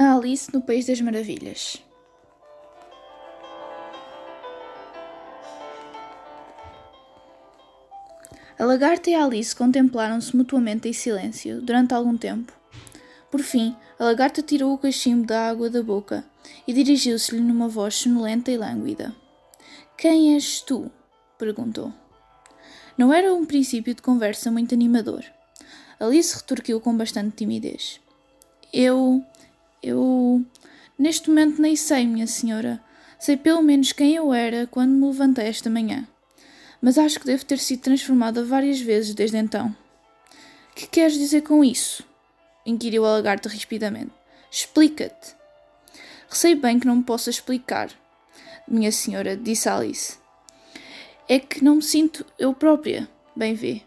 A Alice no País das Maravilhas. A lagarta e a Alice contemplaram-se mutuamente em silêncio durante algum tempo. Por fim, a lagarta tirou o cachimbo da água da boca e dirigiu-se-lhe numa voz sonolenta e lânguida. Quem és tu? perguntou. Não era um princípio de conversa muito animador. Alice retorquiu com bastante timidez. Eu. Eu. Neste momento nem sei, minha senhora. Sei pelo menos quem eu era quando me levantei esta manhã. Mas acho que devo ter sido transformada várias vezes desde então. Que queres dizer com isso? inquiriu a lagarta rispidamente. Explica-te. Receio bem que não me possa explicar, minha senhora, disse Alice. É que não me sinto eu própria, bem vê.